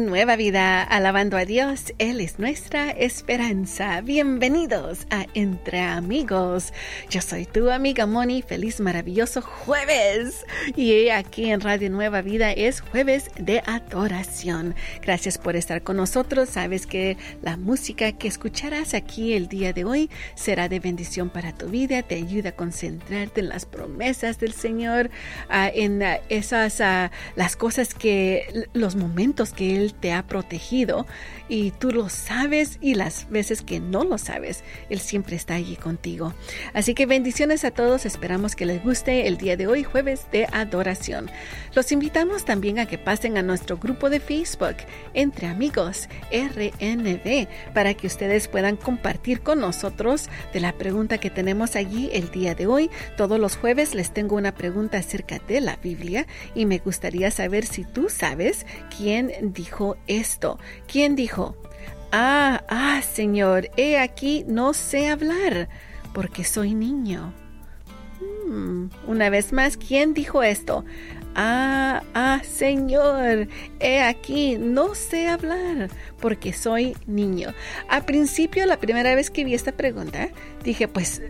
Nueva Vida, alabando a Dios, Él es nuestra esperanza. Bienvenidos a Entre Amigos. Yo soy tu amiga Moni, feliz maravilloso jueves. Y aquí en Radio Nueva Vida es jueves de adoración. Gracias por estar con nosotros. Sabes que la música que escucharás aquí el día de hoy será de bendición para tu vida, te ayuda a concentrarte en las promesas del Señor, ah, en ah, esas, ah, las cosas que, los momentos que Él te ha protegido y tú lo sabes y las veces que no lo sabes, Él siempre está allí contigo. Así que bendiciones a todos, esperamos que les guste el día de hoy, jueves de adoración. Los invitamos también a que pasen a nuestro grupo de Facebook, Entre Amigos RNB, para que ustedes puedan compartir con nosotros de la pregunta que tenemos allí el día de hoy. Todos los jueves les tengo una pregunta acerca de la Biblia y me gustaría saber si tú sabes quién dijo esto. ¿Quién dijo? Ah, ah, Señor, he aquí no sé hablar, porque soy niño. Hmm, una vez más, ¿quién dijo esto? Ah, ah, Señor, he aquí, no sé hablar porque soy niño. A principio, la primera vez que vi esta pregunta, dije, pues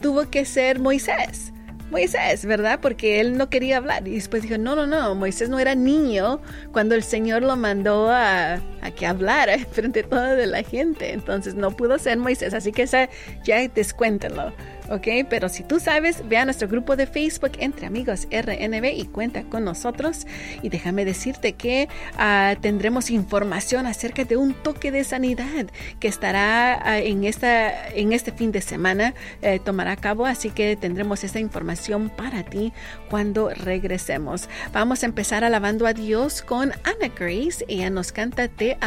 tuvo que ser Moisés. Moisés, ¿verdad? Porque él no quería hablar. Y después dijo, no, no, no, Moisés no era niño cuando el Señor lo mandó a, a que hablara frente a toda la gente. Entonces no pudo ser Moisés. Así que esa, ya descuéntenlo. ¿Ok? Pero si tú sabes, ve a nuestro grupo de Facebook Entre Amigos RNB y cuenta con nosotros. Y déjame decirte que ah, tendremos información acerca de un toque de sanidad que estará ah, en, esta, en este fin de semana, eh, tomará a cabo, así que tendremos esa información para ti cuando regresemos. Vamos a empezar alabando a Dios con Ana Grace. Ella nos canta Te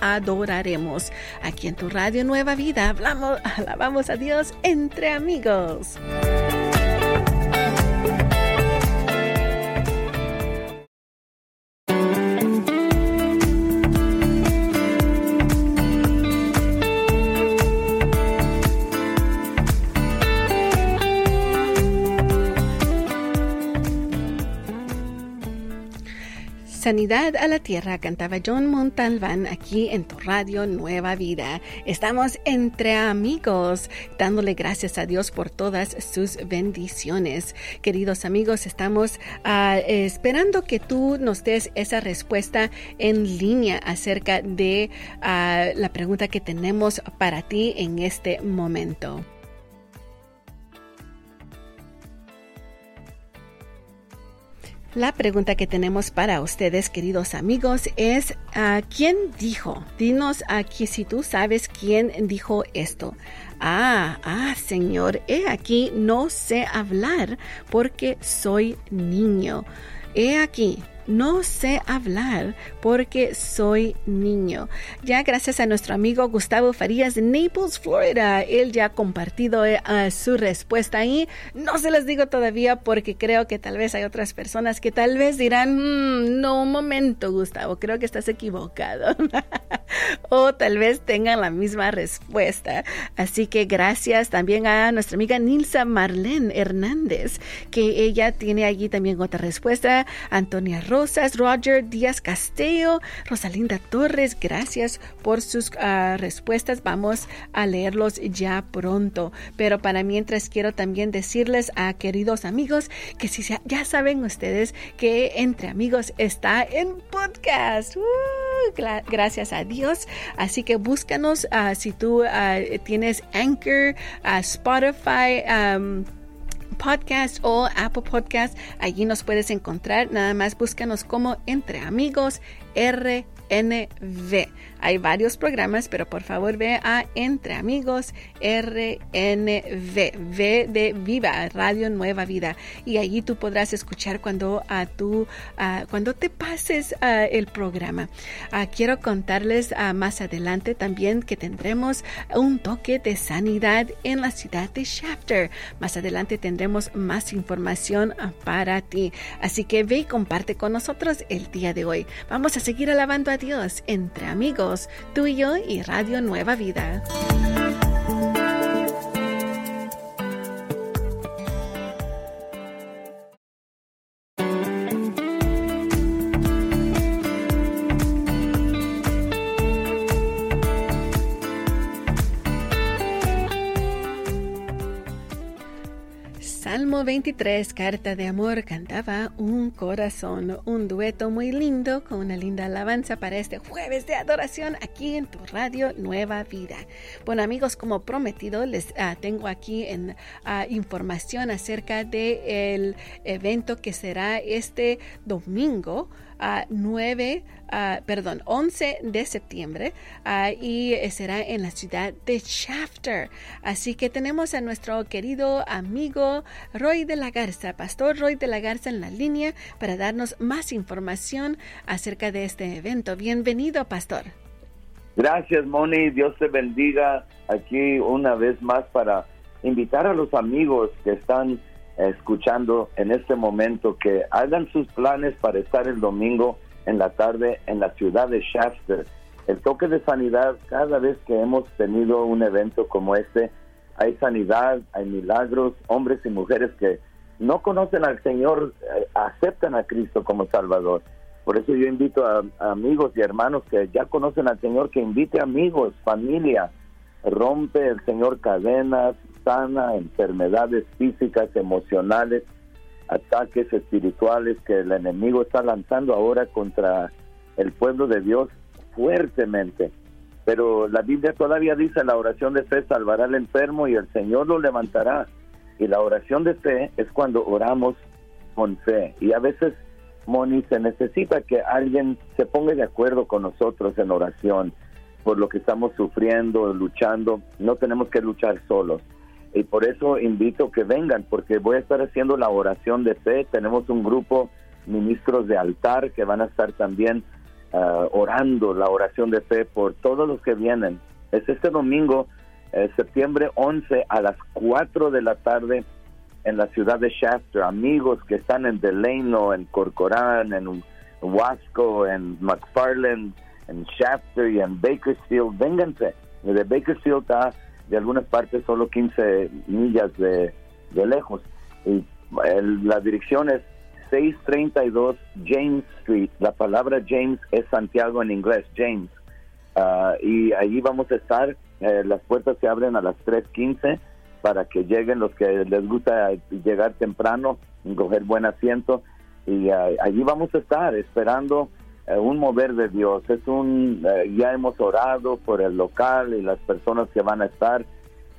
adoraremos. Aquí en tu radio Nueva Vida hablamos, alabamos a Dios entre amigos amigos. Sanidad a la Tierra cantaba John Montalvan aquí en tu radio Nueva Vida. Estamos entre amigos, dándole gracias a Dios por todas sus bendiciones. Queridos amigos, estamos uh, esperando que tú nos des esa respuesta en línea acerca de uh, la pregunta que tenemos para ti en este momento. La pregunta que tenemos para ustedes, queridos amigos, es ¿a ¿quién dijo? Dinos aquí si tú sabes quién dijo esto. Ah, ah, Señor, he aquí, no sé hablar porque soy niño. He aquí, no sé hablar porque soy niño. Ya gracias a nuestro amigo Gustavo Farías de Naples, Florida, él ya ha compartido eh, su respuesta ahí. No se las digo todavía porque creo que tal vez hay otras personas que tal vez dirán, mm, no, un momento Gustavo, creo que estás equivocado. o tal vez tengan la misma respuesta. Así que gracias también a nuestra amiga Nilsa Marlene Hernández, que ella tiene allí también otra respuesta. Antonia Rosa Rosas, Roger Díaz Castillo, Rosalinda Torres, gracias por sus ah, respuestas. Vamos a leerlos ya pronto. Pero para mientras quiero también decirles a queridos amigos que si ya saben ustedes que Entre Amigos está en podcast. Uh, gracias a Dios. Así que búscanos ah, si tú ah, tienes Anchor, Spotify. Podcast o Apple Podcast. Allí nos puedes encontrar. Nada más búscanos como Entre Amigos RNV. Hay varios programas, pero por favor ve a Entre Amigos RNV, V de Viva, Radio Nueva Vida. Y allí tú podrás escuchar cuando, a tú, cuando te pases el programa. quiero contarles más adelante también que tendremos un toque de sanidad en la ciudad de Shafter. Más adelante tendremos más información para ti. Así que ve y comparte con nosotros el día de hoy. Vamos a seguir alabando a Dios entre amigos tú y yo y Radio Nueva Vida. Salmo 23, Carta de Amor, cantaba Un Corazón, un dueto muy lindo con una linda alabanza para este jueves de adoración aquí en tu radio Nueva Vida. Bueno amigos, como prometido, les ah, tengo aquí ah, información acerca del el evento que será este domingo a 9, perdón, 11 de septiembre y será en la ciudad de Shafter. Así que tenemos a nuestro querido amigo Roy de la Garza, Pastor Roy de la Garza en la línea para darnos más información acerca de este evento. Bienvenido, Pastor. Gracias, Moni. Dios te bendiga aquí una vez más para invitar a los amigos que están escuchando en este momento que hagan sus planes para estar el domingo en la tarde en la ciudad de Shafter. El toque de sanidad, cada vez que hemos tenido un evento como este, hay sanidad, hay milagros, hombres y mujeres que no conocen al Señor, eh, aceptan a Cristo como Salvador. Por eso yo invito a, amigos y hermanos que ya conocen al Señor, que invite amigos, familia, rompe el Señor cadenas, sana, enfermedades físicas, emocionales, ataques espirituales que el enemigo está lanzando ahora contra el pueblo de Dios fuertemente. Pero la Biblia todavía dice la oración de fe salvará al enfermo y el Señor lo levantará. Y la oración de fe es cuando oramos con fe. Y a veces, Moni, se necesita que alguien se ponga de acuerdo con nosotros en oración por lo que estamos sufriendo, luchando. No tenemos que luchar solos y por eso invito que vengan, porque voy a estar haciendo la oración de fe. Tenemos un grupo ministros de altar que van a estar también ah, orando la oración de fe por todos los que vienen. Es este domingo, eh, septiembre 11 a las 4 de la tarde en la ciudad de Shafter. Amigos que están en Delano, en Corcoran, en Wasco, en McFarland, en Shafter y en Bakersfield, vénganse. De Bakersfield está de algunas partes solo 15 millas de, lejos. Y la dirección es 632 James Street. La palabra James es Santiago en inglés, James. Ah, y allí vamos a estar. Eh, las puertas se abren a las 3.15 para que lleguen los que les gusta llegar temprano, coger buen asiento. Y ah, allí vamos a estar esperando un mover de Dios. Es un, eh, ya hemos orado por el local y las personas que van a estar.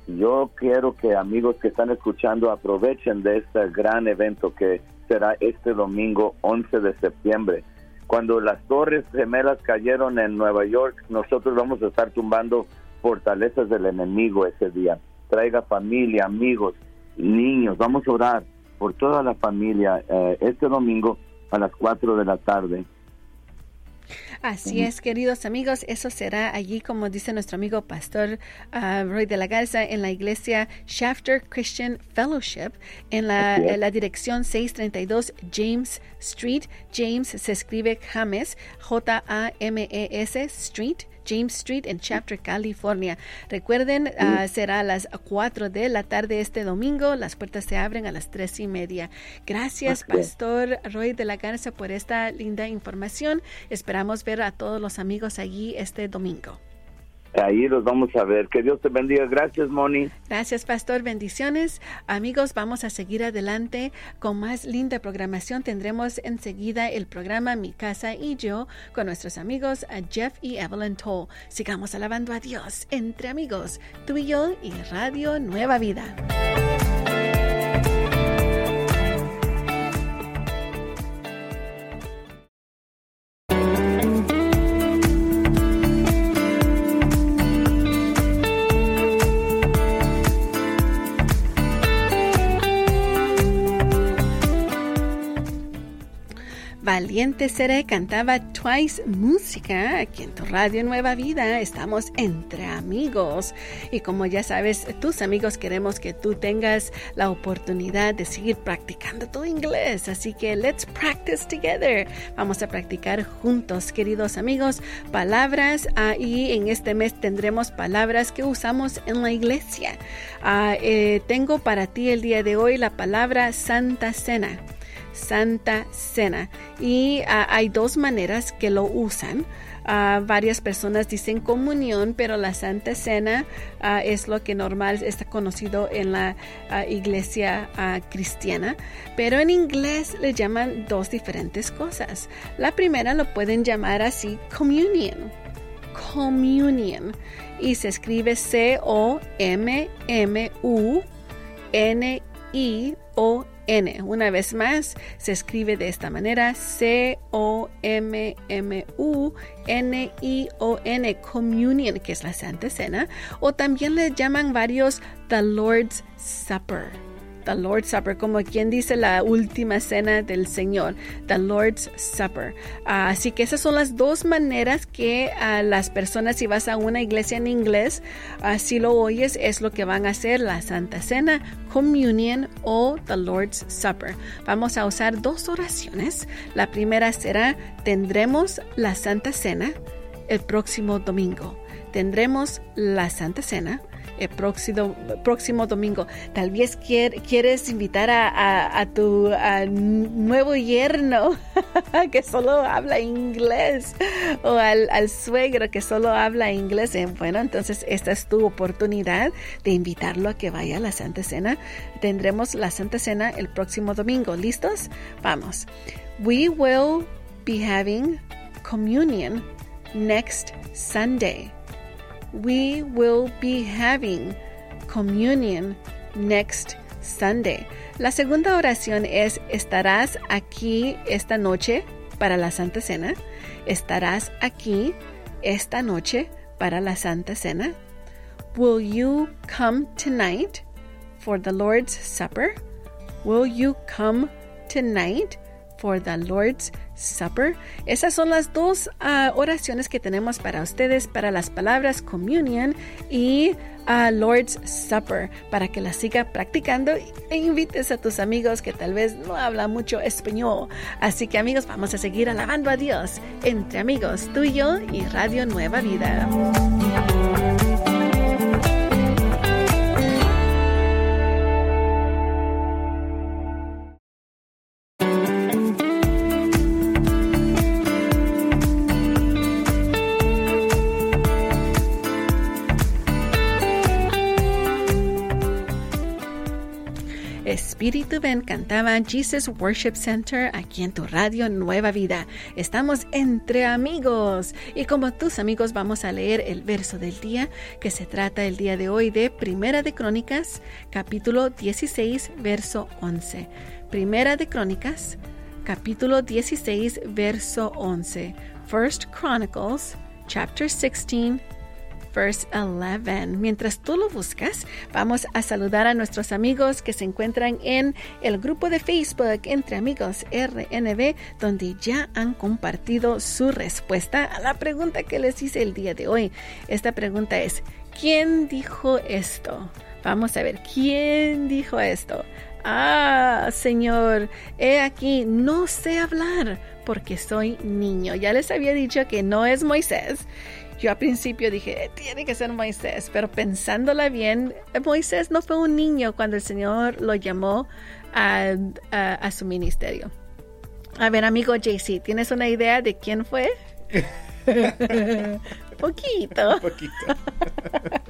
Yo quiero que amigos que están escuchando aprovechen de este gran evento que será este domingo 11 de septiembre. Cuando las torres gemelas cayeron en Nueva York, nosotros vamos a estar tumbando fortalezas del enemigo ese día. Traiga familia, amigos, niños. Vamos a orar por toda la familia eh, este domingo a las 4 de la tarde. Así es, queridos amigos, eso será allí, como dice nuestro amigo pastor uh, Roy de la Garza, en la iglesia Shafter Christian Fellowship, en la, en la dirección 632 James Street. James se escribe James, J-A-M-E-S Street. James Street en Chapter, California. Recuerden, ah, será a las 4 de la tarde este domingo. Las puertas se abren a las 3 y media. Gracias, Pastor Roy de la Garza, por esta linda información. Esperamos ver a todos los amigos allí este domingo. Ahí los vamos a ver. Que Dios te bendiga. Gracias, Moni. Gracias, Pastor. Bendiciones. Amigos, vamos a seguir adelante con más linda programación. Tendremos enseguida el programa Mi Casa y Yo con nuestros amigos Jeff y Evelyn Toll. Sigamos alabando a Dios entre amigos, tú y yo y Radio Nueva Vida. Valiente Seré cantaba Twice Música aquí en tu radio Nueva Vida. Estamos entre amigos y como ya sabes, tus amigos queremos que tú tengas la oportunidad de seguir practicando tu inglés. Así que let's practice together. Vamos a practicar juntos, queridos amigos, palabras ah, y en este mes tendremos palabras que usamos en la iglesia. Ah, eh, tengo para ti el día de hoy la palabra Santa Cena. Santa Cena. Y ah, hay dos maneras que lo usan. Ah, varias personas dicen comunión, pero la Santa Cena ah, es lo que normal está conocido en la iglesia cristiana. Pero en inglés le llaman dos diferentes cosas. La primera lo pueden llamar así communion. Communion. Y se escribe C-O-M-M-U-N-I-O-N. N. Una vez más, se escribe de esta manera: C-O-M-M-U-N-I-O-N, Communion, que es la Santa Cena, o también le llaman varios The Lord's Supper the Lord's Supper, como quien dice la última cena del Señor, the Lord's Supper. Ah, así que esas son las dos maneras que uh, las personas, si vas a una iglesia en inglés, uh, si lo oyes, es lo que van a hacer la Santa Cena, Communion o the Lord's Supper. Vamos a usar dos oraciones. La primera será, tendremos la Santa Cena el próximo domingo. Tendremos la Santa Cena el próximo, próximo domingo. Tal vez quieres invitar a, tu nuevo yerno que solo habla inglés o al, suegro que solo habla inglés. Eh, bueno, entonces esta es tu oportunidad de invitarlo a que vaya a la Santa Cena. Tendremos la Santa Cena el próximo domingo. ¿Listos? Vamos. We will be having communion next Sunday we will be having communion next Sunday. La segunda oración es, ¿estarás aquí esta noche para la Santa Cena? ¿Estarás aquí esta noche para la Santa Cena? Will you come tonight for the Lord's Supper? Will you come tonight for the Lord's Supper. Esas son las dos ah, oraciones que tenemos para ustedes, para las palabras communion y uh, Lord's Supper, para que las siga practicando e invites a tus amigos que tal vez no hablan mucho español. Así que amigos, vamos a seguir alabando a Dios entre amigos, tú y yo y Radio Nueva Vida. Espíritu Ven cantaba Jesus Worship Center aquí en tu radio Nueva Vida. Estamos entre amigos y como tus amigos vamos a leer el verso del día que se trata el día de hoy de Primera de Crónicas, capítulo 16, verso 11. Primera de Crónicas, capítulo 16, verso 11. First Chronicles, chapter 16, verse 11. Mientras tú lo buscas, vamos a saludar a nuestros amigos que se encuentran en el grupo de Facebook Entre Amigos RNB, donde ya han compartido su respuesta a la pregunta que les hice el día de hoy. Esta pregunta es, ¿quién dijo esto? Vamos a ver, ¿quién dijo esto? Ah, Señor, he aquí, no sé hablar porque soy niño. Ya les había dicho que no es Moisés. Yo al principio dije, tiene que ser Moisés, pero pensándola bien, Moisés no fue un niño cuando el Señor lo llamó a, a su ministerio. A ver, amigo JC, ¿tienes una idea de quién fue? Poquito. Poquito.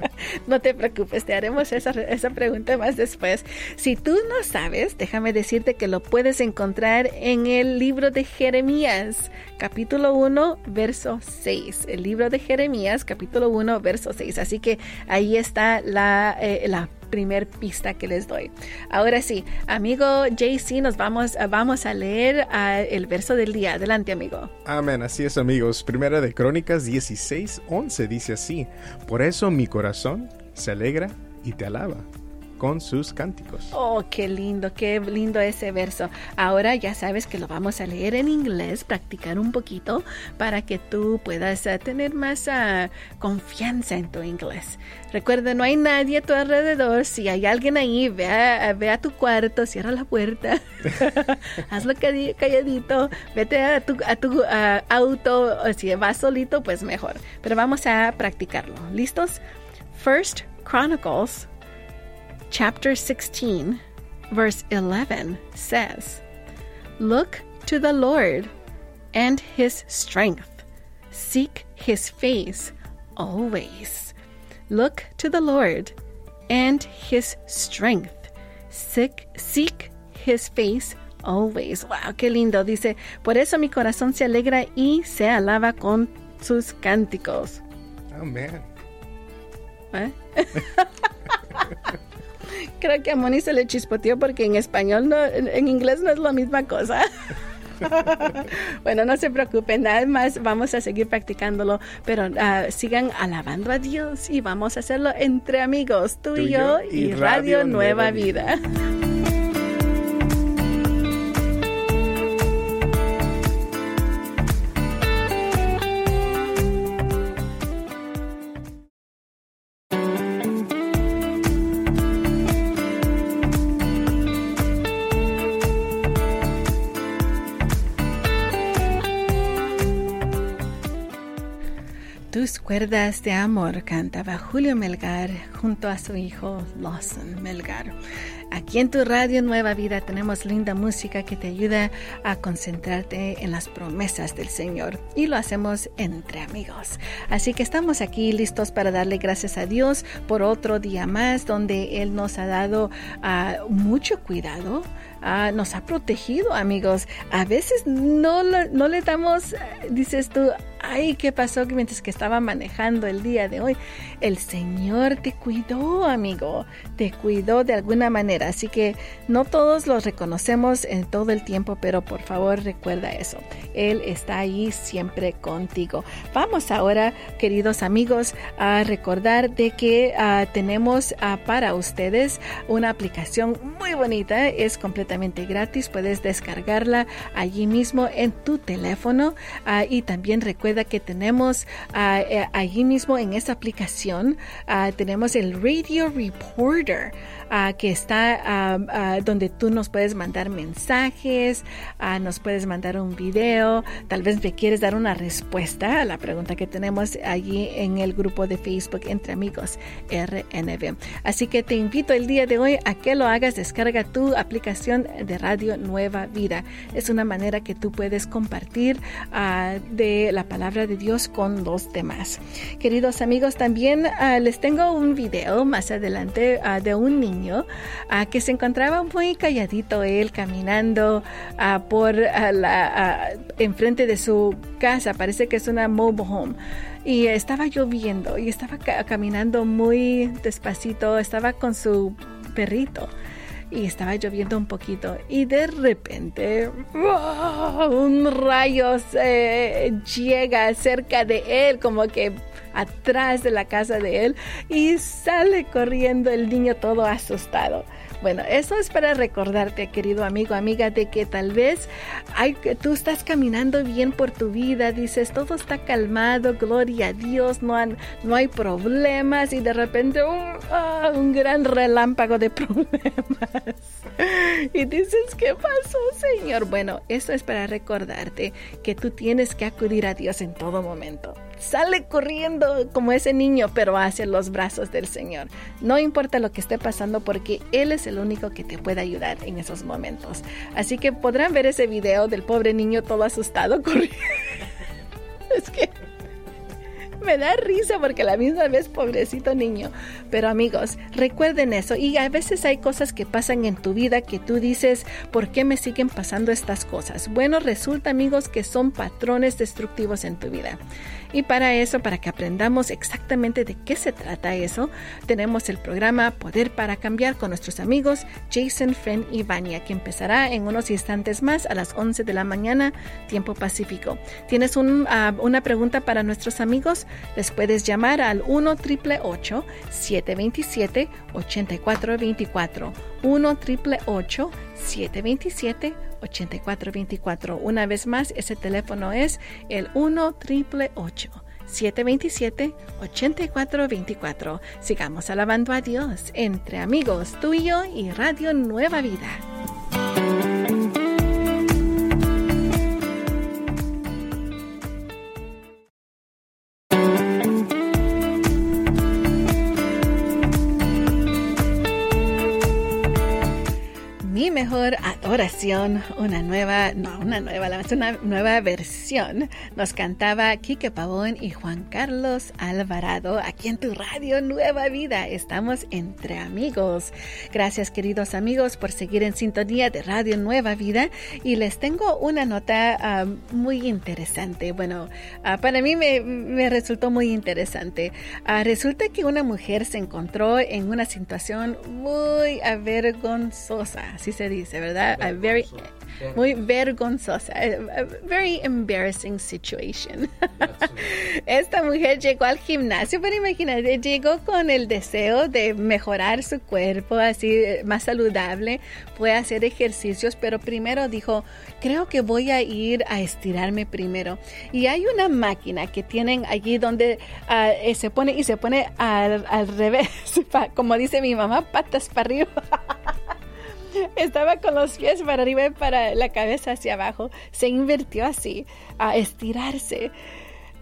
no te preocupes, te haremos esa, esa pregunta más después. Si tú no sabes, déjame decirte que lo puedes encontrar en el libro de Jeremías, capítulo 1, verso 6. El libro de Jeremías, capítulo 1, verso 6. Así que ahí está la, eh, la pista que les doy. Ahora sí, amigo JC, nos vamos, vamos a leer uh, el verso del día. Adelante, amigo. Amén, así es, amigos. Primera de Crónicas 16, 11 dice así: Por eso mi corazón se alegra y te alaba con sus cánticos. Oh, qué lindo, qué lindo ese verso. Ahora ya sabes que lo vamos a leer en inglés, practicar un poquito para que tú puedas uh, tener más uh, confianza en tu inglés. Recuerda, no hay nadie a tu alrededor. Si hay alguien ahí, ve a, ve tu cuarto, cierra la puerta, hazlo calladito, vete a tu, a tu uh, auto, si vas solito, pues mejor. Pero vamos a practicarlo. ¿Listos? First Chronicles chapter 16, verse 11 says, Look to the Lord and his strength, seek his face always. Look to the Lord and his strength. Seek, seek his face always. Wow, qué lindo. Dice, por eso mi corazón se alegra y se alaba con sus cánticos. Oh Amén. ¿Eh? Creo que a Moni se le chispoteó porque en español, no, en inglés no es la misma cosa. bueno, no se preocupen, nada más vamos a seguir practicándolo, pero uh, sigan alabando a Dios y vamos a hacerlo entre amigos, tú, tú y yo y, y Radio, Radio, Nueva, Nueva Vida. Vida. Tus cuerdas de amor cantaba Julio Melgar junto a su hijo Lawson Melgar. Aquí en tu radio Nueva Vida tenemos linda música que te ayuda a concentrarte en las promesas del Señor y lo hacemos entre amigos. Así que estamos aquí listos para darle gracias a Dios por otro día más donde Él nos ha dado uh, mucho cuidado, uh, nos ha protegido amigos. A veces no, no le damos, dices tú, ay, ¿qué pasó mientras que estaba manejando el día de hoy? El Señor te cuidó, amigo, te cuidó de alguna manera. Así que no todos los reconocemos en todo el tiempo, pero por favor recuerda eso. Él está ahí siempre contigo. Vamos ahora, queridos amigos, a recordar de que uh, tenemos uh, para ustedes una aplicación muy bonita. Es completamente gratis. Puedes descargarla allí mismo en tu teléfono uh, y también recuerda que tenemos allí mismo en esta aplicación tenemos el Radio Reporter que está donde tú nos puedes mandar mensajes, nos puedes mandar un video, tal vez me quieres dar una respuesta a la pregunta que tenemos allí en el grupo de Facebook Entre Amigos RNB. Así que te invito el día de hoy a que lo hagas, descarga tu aplicación de Radio Nueva Vida. Es una manera que tú puedes compartir de la palabra de Dios con los demás. Queridos amigos, también les tengo un video más adelante de un niño que se encontraba muy calladito él caminando por la enfrente de su casa, parece que es una mobile home. Y estaba lloviendo y estaba caminando muy despacito, estaba con su perrito y estaba lloviendo un poquito. Y de repente un rayo llega cerca de él como que atrás de la casa de él y sale corriendo el niño todo asustado. Bueno, eso es para recordarte, querido amigo, amiga, de que tal vez hay, tú estás caminando bien por tu vida, dices, todo está calmado, gloria a Dios, no, han, no hay problemas y de repente un, oh, un gran relámpago de problemas. Y dices, ¿qué pasó, Señor? Bueno, eso es para recordarte que tú tienes que acudir a Dios en todo momento sale corriendo como ese niño, pero hacia los brazos del Señor. No importa lo que esté pasando porque Él es el único que te puede ayudar en esos momentos. Así que podrán ver ese video del pobre niño todo asustado corriendo. es que me da risa porque a la misma vez pobrecito niño. Pero amigos, recuerden eso. Y a veces hay cosas que pasan en tu vida que tú dices, ¿por qué me siguen pasando estas cosas? Bueno, resulta amigos que son patrones destructivos en tu vida. Y para eso, para que aprendamos exactamente de qué se trata eso, tenemos el programa Poder para Cambiar con nuestros amigos Jason, Fren y Vania, que empezará en unos instantes más a las 11 de la mañana, tiempo pacífico. ¿Tienes uh, una pregunta para nuestros amigos? Les puedes llamar al 1 727 8424 1 727 8424 Una vez más, ese teléfono es el 1 727 8424 Sigamos alabando a Dios entre amigos, tuyo y Radio Nueva Vida. Mejor oración, una nueva, no, una nueva una nueva versión. Nos cantaba Quique Pavón y Juan Carlos Alvarado aquí en tu radio Nueva Vida. Estamos entre amigos. Gracias queridos amigos por seguir en sintonía de Radio Nueva Vida y les tengo una nota ah, muy interesante. Bueno, ah, para mí me, resultó muy interesante. Ah, resulta que una mujer se encontró en una situación muy avergonzosa, así se dice, ¿verdad? Very, muy vergonzosa, a very embarrassing situation. Esta mujer llegó al gimnasio, pero imagínate, llegó con el deseo de mejorar su cuerpo, así más saludable, a hacer ejercicios, pero primero dijo, creo que voy a ir a estirarme primero. Y hay una máquina que tienen allí donde eh, se pone y se pone al, al revés, como dice mi mamá, patas para arriba. Estaba con los pies para arriba y para la cabeza hacia abajo. Se invirtió así, a estirarse.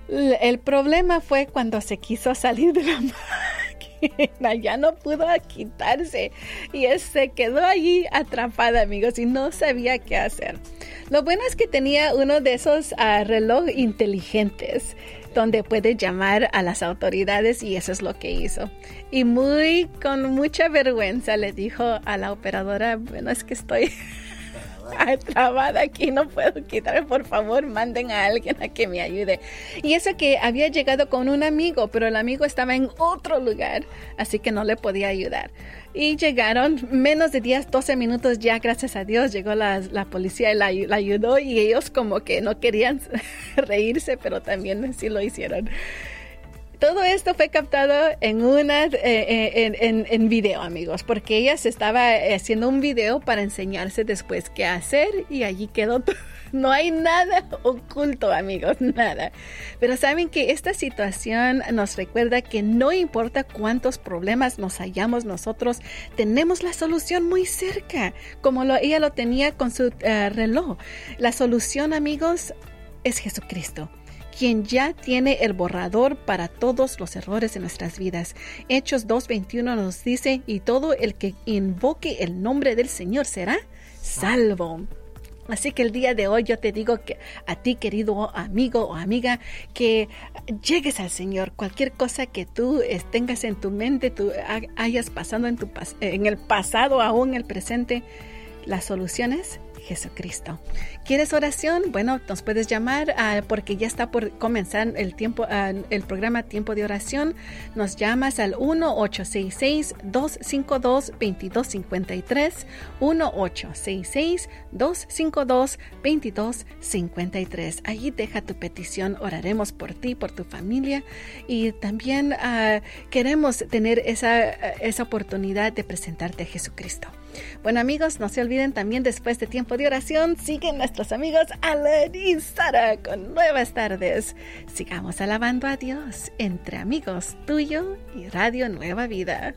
El problema fue cuando se quiso salir de la máquina. Ya no pudo quitarse. Y se quedó allí atrapada, amigos, y no sabía qué hacer. Lo bueno es que tenía uno de esos uh, reloj inteligentes donde puede llamar a las autoridades y eso es lo que hizo. Y muy con mucha vergüenza le dijo a la operadora, bueno, es que estoy trabada aquí, no puedo quitarme, por favor, manden a alguien a que me ayude. Y eso que había llegado con un amigo, pero el amigo estaba en otro lugar, así que no le podía ayudar. Y llegaron menos de 10, 12 minutos ya, gracias a Dios, llegó la, policía y la, ayudó y ellos como que no querían reírse, pero también sí lo hicieron. Todo esto fue captado en una eh, eh, en, video, amigos, porque ella se estaba haciendo un video para enseñarse después qué hacer y allí quedó no hay nada oculto, amigos, nada. Pero saben que esta situación nos recuerda que no importa cuántos problemas nos hallamos nosotros, tenemos la solución muy cerca, como ella lo tenía con su eh, reloj. La solución, amigos, es Jesucristo quien ya tiene el borrador para todos los errores de nuestras vidas. Hechos 2.21 nos dice, y todo el que invoque el nombre del Señor será salvo. Así que el día de hoy yo te digo que a ti, querido amigo o amiga, que llegues al Señor. Cualquier cosa que tú tengas en tu mente, tú hayas pasado en, tu, en el pasado, aún en el presente, las soluciones Jesucristo. ¿Quieres oración? Bueno, nos puedes llamar ah, porque ya está por comenzar el tiempo, ah, el programa Tiempo de Oración. Nos llamas al 1-866-252-2253. 1-866-252-2253. Allí deja tu petición. Oraremos por ti, por tu familia y también ah, queremos tener esa, esa oportunidad de presentarte a Jesucristo. Bueno amigos, no se olviden también después de tiempo de oración, siguen nuestros amigos Alan y Sara con nuevas tardes. Sigamos alabando a Dios entre amigos tuyo y Radio Nueva Vida.